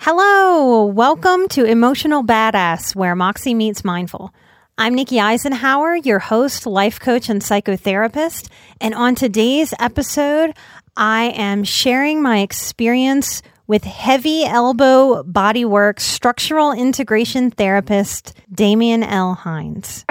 Hello, welcome to Emotional Badass, where Moxie meets Mindful. I'm Nikki Eisenhauer, your host, life coach, and psychotherapist. And on today's episode, I am sharing my experience with heavy elbow bodywork structural integration therapist Dameion L. Hines.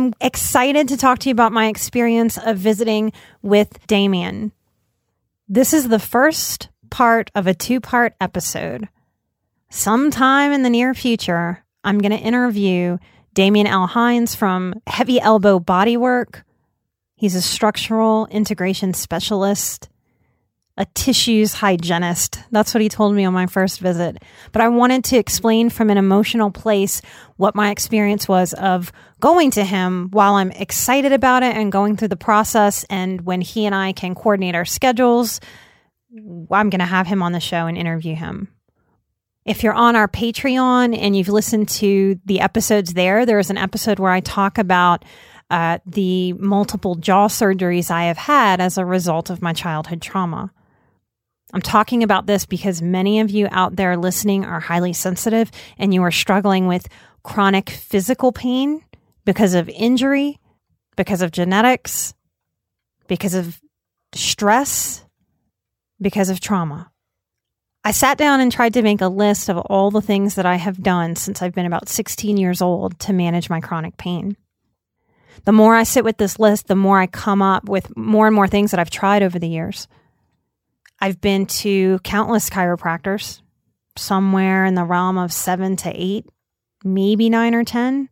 Am excited to talk to you about my experience of visiting with Dameion. This is the first part of a two part episode. Sometime in the near future, I'm going to interview Dameion L. Hines from Heavy Elbow Bodywork. He's a structural integration specialist a tissues hygienist. That's what he told me on my first visit. But I wanted to explain from an emotional place what my experience was of going to him while I'm excited about it and going through the process. And when he and I can coordinate our schedules, I'm going to have him on the show and interview him. If you're on our Patreon and you've listened to the episodes there, there's an episode where I talk about uh, the multiple jaw surgeries I have had as a result of my childhood trauma. I'm talking about this because many of you out there listening are highly sensitive and you are struggling with chronic physical pain because of injury, because of genetics, because of stress, because of trauma. I sat down and tried to make a list of all the things that I have done since I've been about 16 years old to manage my chronic pain. The more I sit with this list, the more I come up with more and more things that I've tried over the years. I've been to countless chiropractors, somewhere in the realm of seven to eight, maybe nine or 10.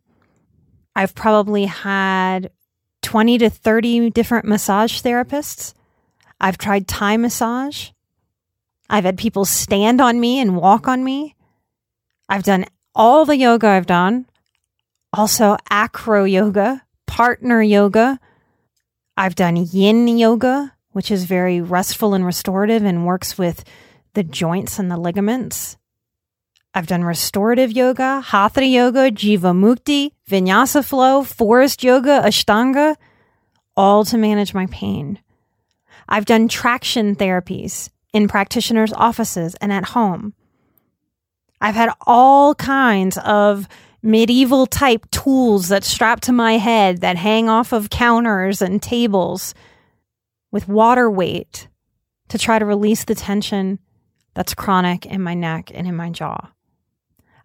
I've probably had 20 to 30 different massage therapists. I've tried Thai massage. I've had people stand on me and walk on me. I've done all the yoga I've done, also acro yoga, partner yoga. I've done yin yoga which is very restful and restorative and works with the joints and the ligaments. I've done restorative yoga, hatha yoga, jiva mukti, vinyasa flow, forest yoga, ashtanga, all to manage my pain. I've done traction therapies in practitioners' offices and at home. I've had all kinds of medieval type tools that strap to my head that hang off of counters and tables with water weight to try to release the tension that's chronic in my neck and in my jaw.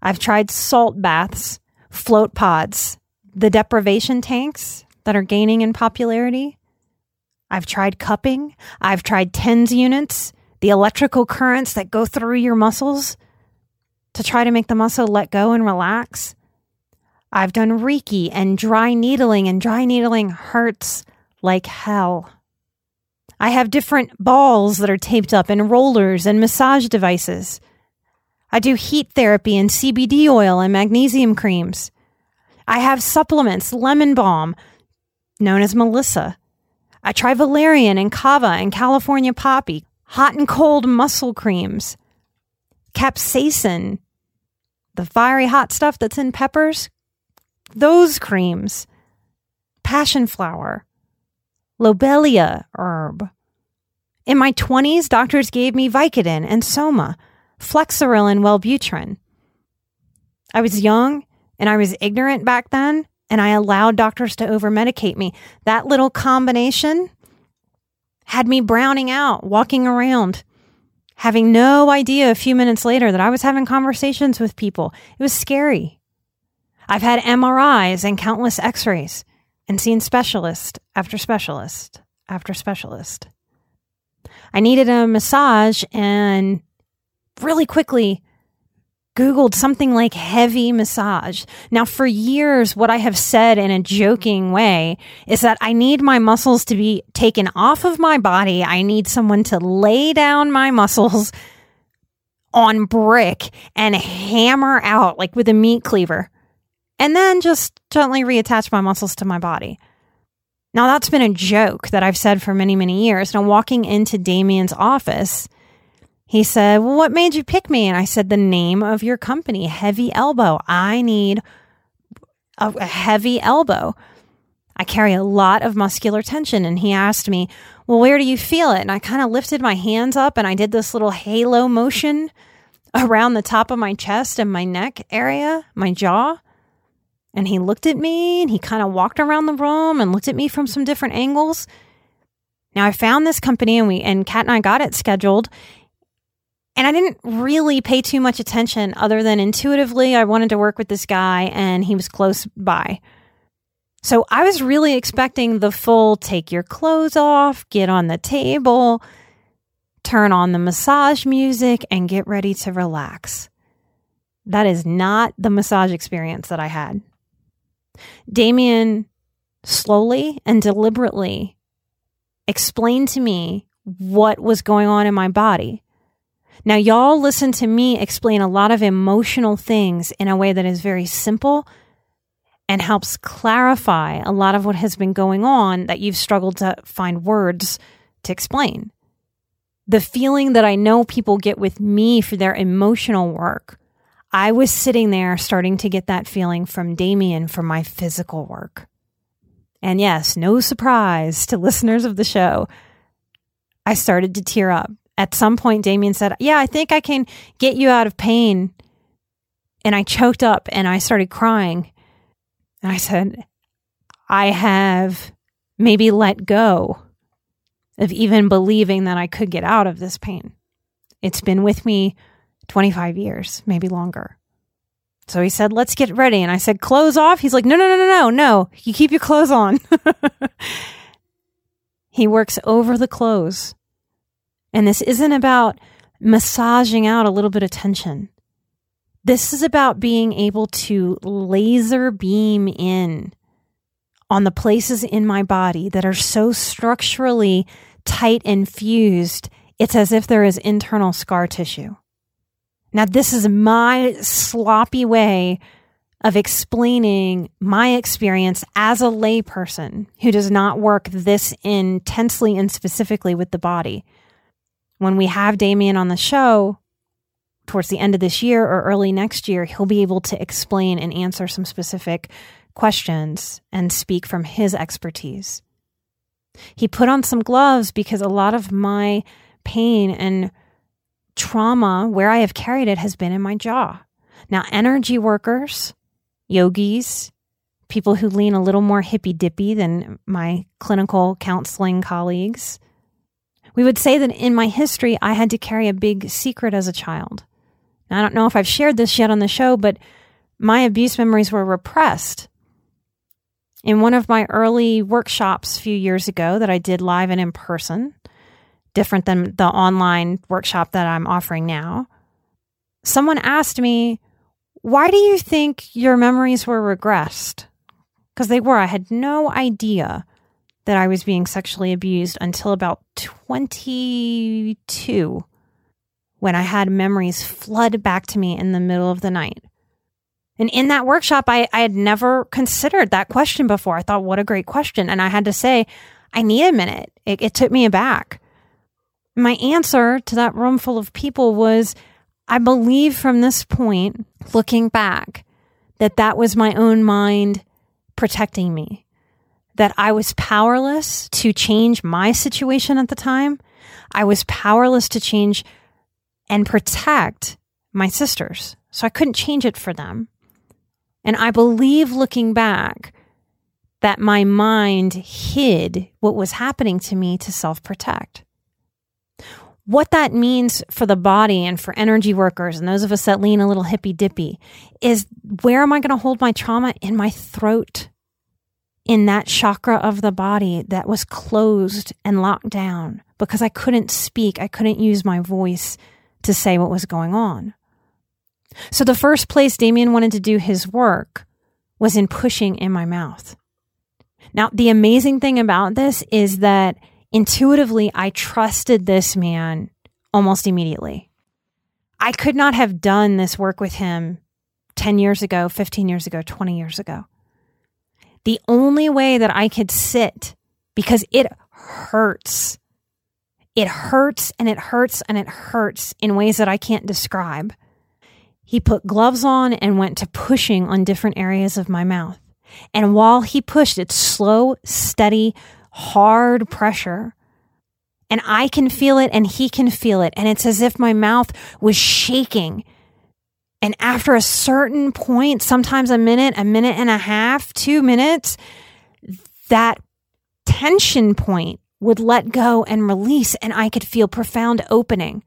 I've tried salt baths, float pods, the deprivation tanks that are gaining in popularity. I've tried cupping. I've tried TENS units, the electrical currents that go through your muscles to try to make the muscle let go and relax. I've done Reiki and dry needling, and dry needling hurts like hell. I have different balls that are taped up and rollers and massage devices. I do heat therapy and CBD oil and magnesium creams. I have supplements, lemon balm, known as Melissa. I try valerian and kava and California poppy, hot and cold muscle creams, capsaicin, the fiery hot stuff that's in peppers, those creams, passion flower, lobelia herb. In my 20s, doctors gave me Vicodin and Soma, Flexeril and Wellbutrin. I was young and I was ignorant back then, and I allowed doctors to overmedicate me. That little combination had me browning out, walking around, having no idea a few minutes later that I was having conversations with people. It was scary. I've had MRIs and countless x rays and seen specialist after specialist after specialist. I needed a massage and really quickly Googled something like heavy massage. Now, for years, what I have said in a joking way is that I need my muscles to be taken off of my body. I need someone to lay down my muscles on brick and hammer out like with a meat cleaver and then just gently reattach my muscles to my body. Now, that's been a joke that I've said for many, many years. Now, walking into Dameion's office, he said, Well, what made you pick me? And I said, The name of your company, Heavy Elbow. I need a, heavy elbow. I carry a lot of muscular tension. And he asked me, Well, where do you feel it? And I kind of lifted my hands up and I did this little halo motion around the top of my chest and my neck area, my jaw. And he looked at me and he kind of walked around the room and looked at me from some different angles. Now I found this company and we and Kat and I got it scheduled and I didn't really pay too much attention other than intuitively, I wanted to work with this guy and he was close by. So I was really expecting the full take your clothes off, get on the table, turn on the massage music, and get ready to relax. That is not the massage experience that I had. Dameion slowly and deliberately explained to me what was going on in my body now, y'all listen to me explain a lot of emotional things in a way that is very simple and helps clarify a lot of what has been going on that you've struggled to find words to explain. The feeling that I know people get with me for their emotional work, I was sitting there starting to get that feeling from Dameion for my physical work. And yes, no surprise to listeners of the show, I started to tear up at some point, Dameion said, Yeah, I think I can get you out of pain. And I choked up and I started crying. And I said, I have maybe let go of even believing that I could get out of this pain. It's been with me 25 years, maybe longer. So he said, Let's get ready. And I said, Clothes off? He's like, No, no, no, no, no, no. You keep your clothes on. he works over the clothes and this isn't about massaging out a little bit of tension. This is about being able to laser beam in on the places in my body that are so structurally tight and fused, it's as if there is internal scar tissue. Now, this is my sloppy way of explaining my experience as a layperson who does not work this intensely and specifically with the body when we have Dameion on the show towards the end of this year or early next year, he'll be able to explain and answer some specific questions and speak from his expertise. He put on some gloves because a lot of my pain and trauma, where I have carried it, has been in my jaw. Now, energy workers, yogis, people who lean a little more hippy dippy than my clinical counseling colleagues, we would say that in my history, I had to carry a big secret as a child. Now, I don't know if I've shared this yet on the show, but my abuse memories were repressed. In one of my early workshops a few years ago that I did live and in person, different than the online workshop that I'm offering now, someone asked me, Why do you think your memories were regressed? Because they were. I had no idea that I was being sexually abused until about 22 when I had memories flood back to me in the middle of the night. And in that workshop, I, I had never considered that question before. I thought, what a great question. And I had to say, I need a minute. It, it took me aback. My answer to that room full of people was, I believe from this point, looking back, that that was my own mind protecting me that I was powerless to change my situation at the time. I was powerless to change and protect my sisters. So I couldn't change it for them. And I believe looking back that my mind hid what was happening to me to self protect. What that means for the body and for energy workers and those of us that lean a little hippy dippy is where am I going to hold my trauma? In my throat, in that chakra of the body that was closed and locked down because I couldn't speak. I couldn't use my voice to say what was going on. So the first place Dameion wanted to do his work was in pushing in my mouth. Now, the amazing thing about this is that intuitively I trusted this man almost immediately. I could not have done this work with him 10 years ago, 15 years ago, 20 years ago. The only way that I could sit, because it hurts, it hurts and it hurts and it hurts in ways that I can't describe. He put gloves on and went to pushing on different areas of my mouth. And while he pushed, it's slow, steady, hard pressure. And I can feel it and he can feel it. And it's as if my mouth was shaking. And after a certain point, sometimes a minute, a minute and a half, two minutes, that tension point would let go and release, and I could feel profound opening.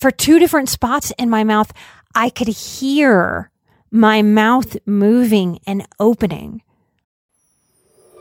For two different spots in my mouth, I could hear my mouth moving and opening.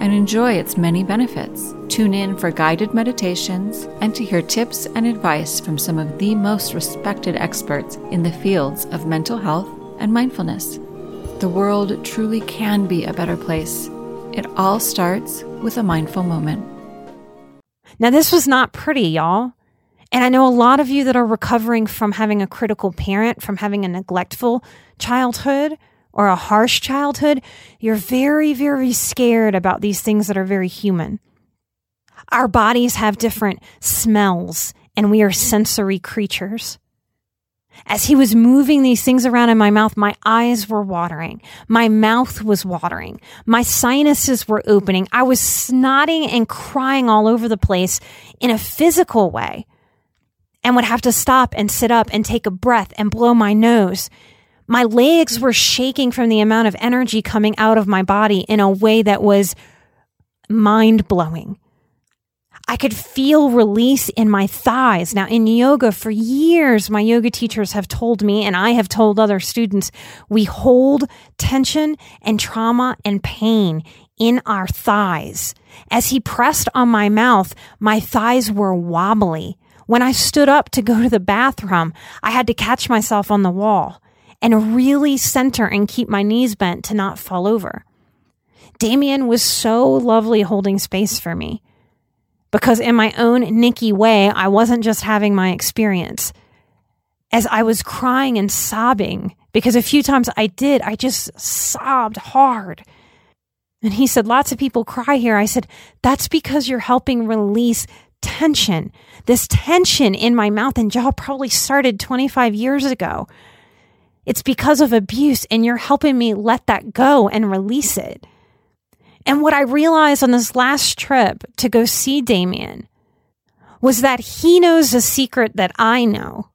and enjoy its many benefits. Tune in for guided meditations and to hear tips and advice from some of the most respected experts in the fields of mental health and mindfulness. The world truly can be a better place. It all starts with a mindful moment. Now, this was not pretty, y'all. And I know a lot of you that are recovering from having a critical parent, from having a neglectful childhood or a harsh childhood, you're very, very scared about these things that are very human. Our bodies have different smells, and we are sensory creatures. As he was moving these things around in my mouth, my eyes were watering. My mouth was watering. My sinuses were opening. I was snotting and crying all over the place in a physical way and would have to stop and sit up and take a breath and blow my nose. My legs were shaking from the amount of energy coming out of my body in a way that was mind blowing. I could feel release in my thighs. Now, in yoga, for years, my yoga teachers have told me, and I have told other students, we hold tension and trauma and pain in our thighs. As he pressed on my mouth, my thighs were wobbly. When I stood up to go to the bathroom, I had to catch myself on the wall and really center and keep my knees bent to not fall over. Dameion was so lovely holding space for me because in my own Nikki way, I wasn't just having my experience. As I was crying and sobbing, because a few times I did, I just sobbed hard. And he said, Lots of people cry here. I said, That's because you're helping release tension. This tension in my mouth and jaw probably started 25 years ago. It's because of abuse, and you're helping me let that go and release it. And what I realized on this last trip to go see Dameion was that he knows a secret that I know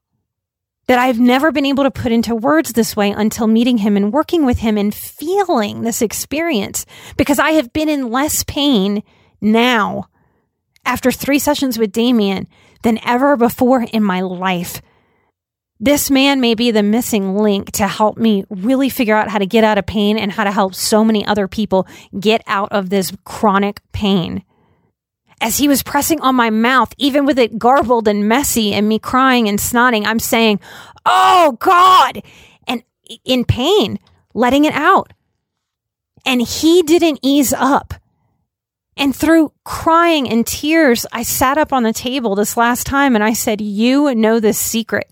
that I've never been able to put into words this way until meeting him and working with him and feeling this experience because I have been in less pain now after three sessions with Dameion than ever before in my life. This man may be the missing link to help me really figure out how to get out of pain and how to help so many other people get out of this chronic pain. As he was pressing on my mouth, even with it garbled and messy and me crying and snotting, I'm saying, Oh God! And in pain, letting it out. And he didn't ease up. And through crying and tears, I sat up on the table this last time and I said, You know this secret.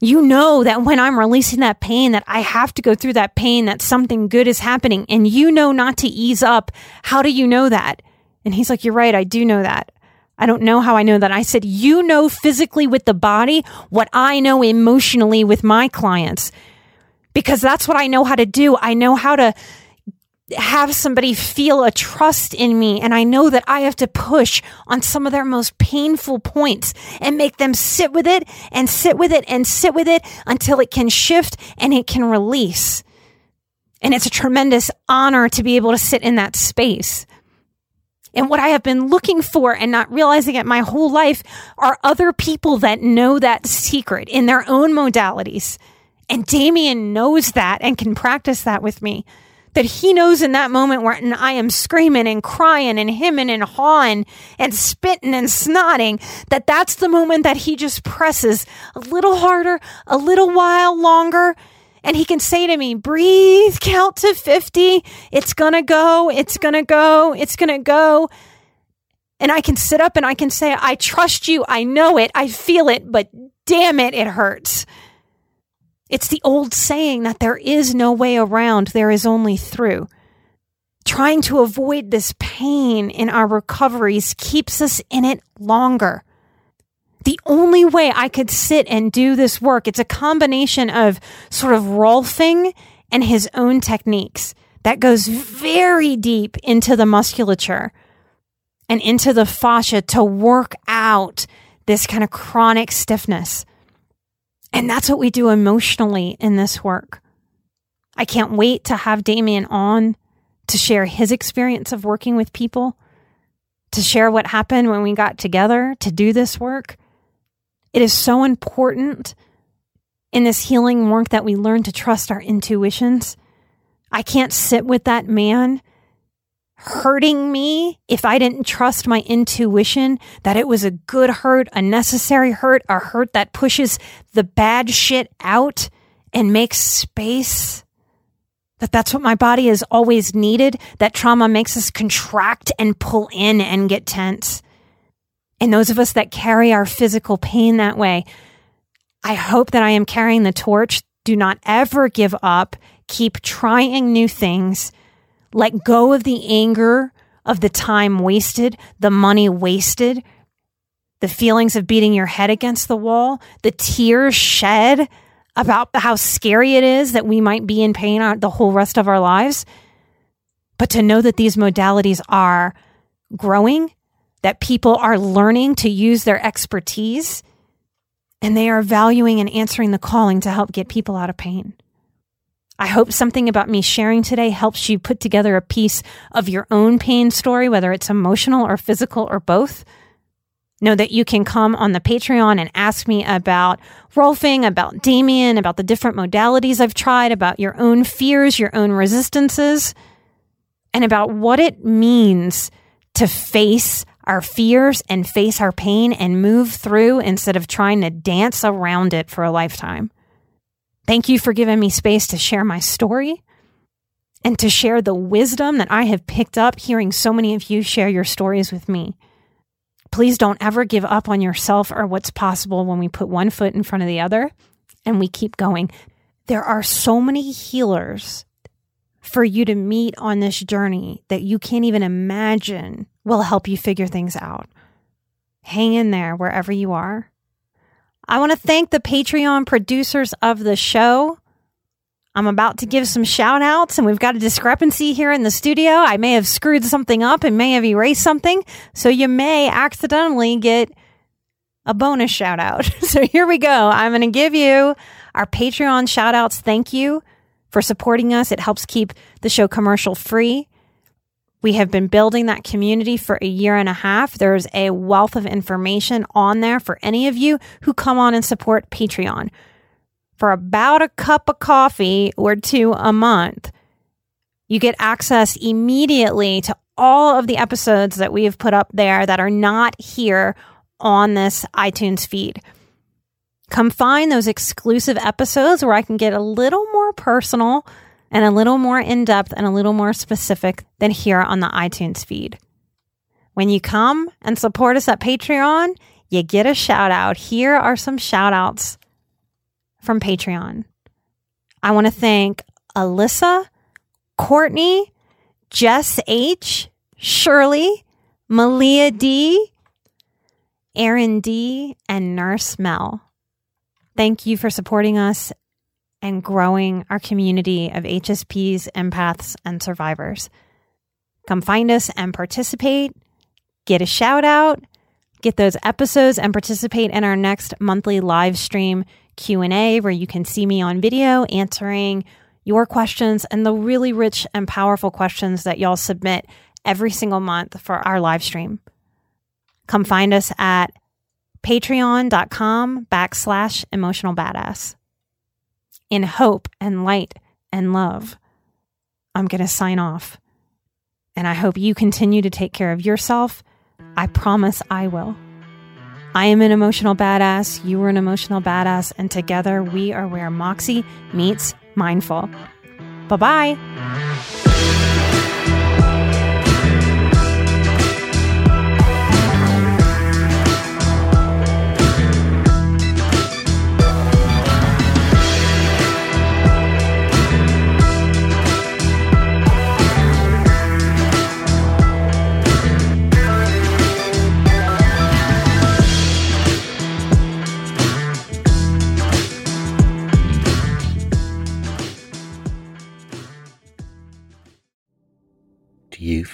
You know that when I'm releasing that pain, that I have to go through that pain, that something good is happening. And you know not to ease up. How do you know that? And he's like, You're right. I do know that. I don't know how I know that. I said, You know physically with the body what I know emotionally with my clients because that's what I know how to do. I know how to have somebody feel a trust in me. And I know that I have to push on some of their most painful points and make them sit with it and sit with it and sit with it until it can shift and it can release. And it's a tremendous honor to be able to sit in that space. And what I have been looking for and not realizing it my whole life are other people that know that secret in their own modalities. And Dameion knows that and can practice that with me that he knows in that moment where I am screaming and crying and hemming and hawing and spitting and snotting, that that's the moment that he just presses a little harder, a little while longer. And he can say to me, breathe, count to 50. It's going to go. It's going to go. It's going to go. And I can sit up and I can say, I trust you. I know it. I feel it, but damn it, it hurts. It's the old saying that there is no way around, there is only through. Trying to avoid this pain in our recoveries keeps us in it longer. The only way I could sit and do this work, it's a combination of sort of Rolfing and his own techniques that goes very deep into the musculature and into the fascia to work out this kind of chronic stiffness. And that's what we do emotionally in this work. I can't wait to have Dameion on to share his experience of working with people, to share what happened when we got together to do this work. It is so important in this healing work that we learn to trust our intuitions. I can't sit with that man hurting me if I didn't trust my intuition that it was a good hurt, a necessary hurt, a hurt that pushes the bad shit out and makes space. That that's what my body has always needed. That trauma makes us contract and pull in and get tense. And those of us that carry our physical pain that way, I hope that I am carrying the torch. Do not ever give up. Keep trying new things let go of the anger of the time wasted, the money wasted, the feelings of beating your head against the wall, the tears shed about how scary it is that we might be in pain the whole rest of our lives. But to know that these modalities are growing, that people are learning to use their expertise, and they are valuing and answering the calling to help get people out of pain. I hope something about me sharing today helps you put together a piece of your own pain story, whether it's emotional or physical or both. Know that you can come on the Patreon and ask me about Rolfing, about Dameion, about the different modalities I've tried, about your own fears, your own resistances, and about what it means to face our fears and face our pain and move through instead of trying to dance around it for a lifetime. Thank you for giving me space to share my story and to share the wisdom that I have picked up hearing so many of you share your stories with me. Please don't ever give up on yourself or what's possible when we put one foot in front of the other and we keep going. There are so many healers for you to meet on this journey that you can't even imagine will help you figure things out. Hang in there wherever you are. I want to thank the Patreon producers of the show. I'm about to give some shout outs, and we've got a discrepancy here in the studio. I may have screwed something up and may have erased something. So you may accidentally get a bonus shout out. so here we go. I'm going to give you our Patreon shout outs. Thank you for supporting us. It helps keep the show commercial free. We have been building that community for a year and a half. There's a wealth of information on there for any of you who come on and support Patreon. For about a cup of coffee or two a month, you get access immediately to all of the episodes that we have put up there that are not here on this iTunes feed. Come find those exclusive episodes where I can get a little more personal and a little more in depth and a little more specific than here on the iTunes feed. When you come and support us at Patreon, you get a shout out. Here are some shout outs from Patreon. I want to thank Alyssa, Courtney, Jess H, Shirley, Malia D, Aaron D, and Nurse Mel. Thank you for supporting us and growing our community of HSPs, empaths, and survivors. Come find us and participate, get a shout out, get those episodes and participate in our next monthly live stream Q&A where you can see me on video answering your questions and the really rich and powerful questions that y'all submit every single month for our live stream. Come find us at patreon.com backslash emotional badass. In hope and light and love, I'm going to sign off. And I hope you continue to take care of yourself. I promise I will. I am an emotional badass. You are an emotional badass. And together we are where Moxie meets mindful. Bye bye.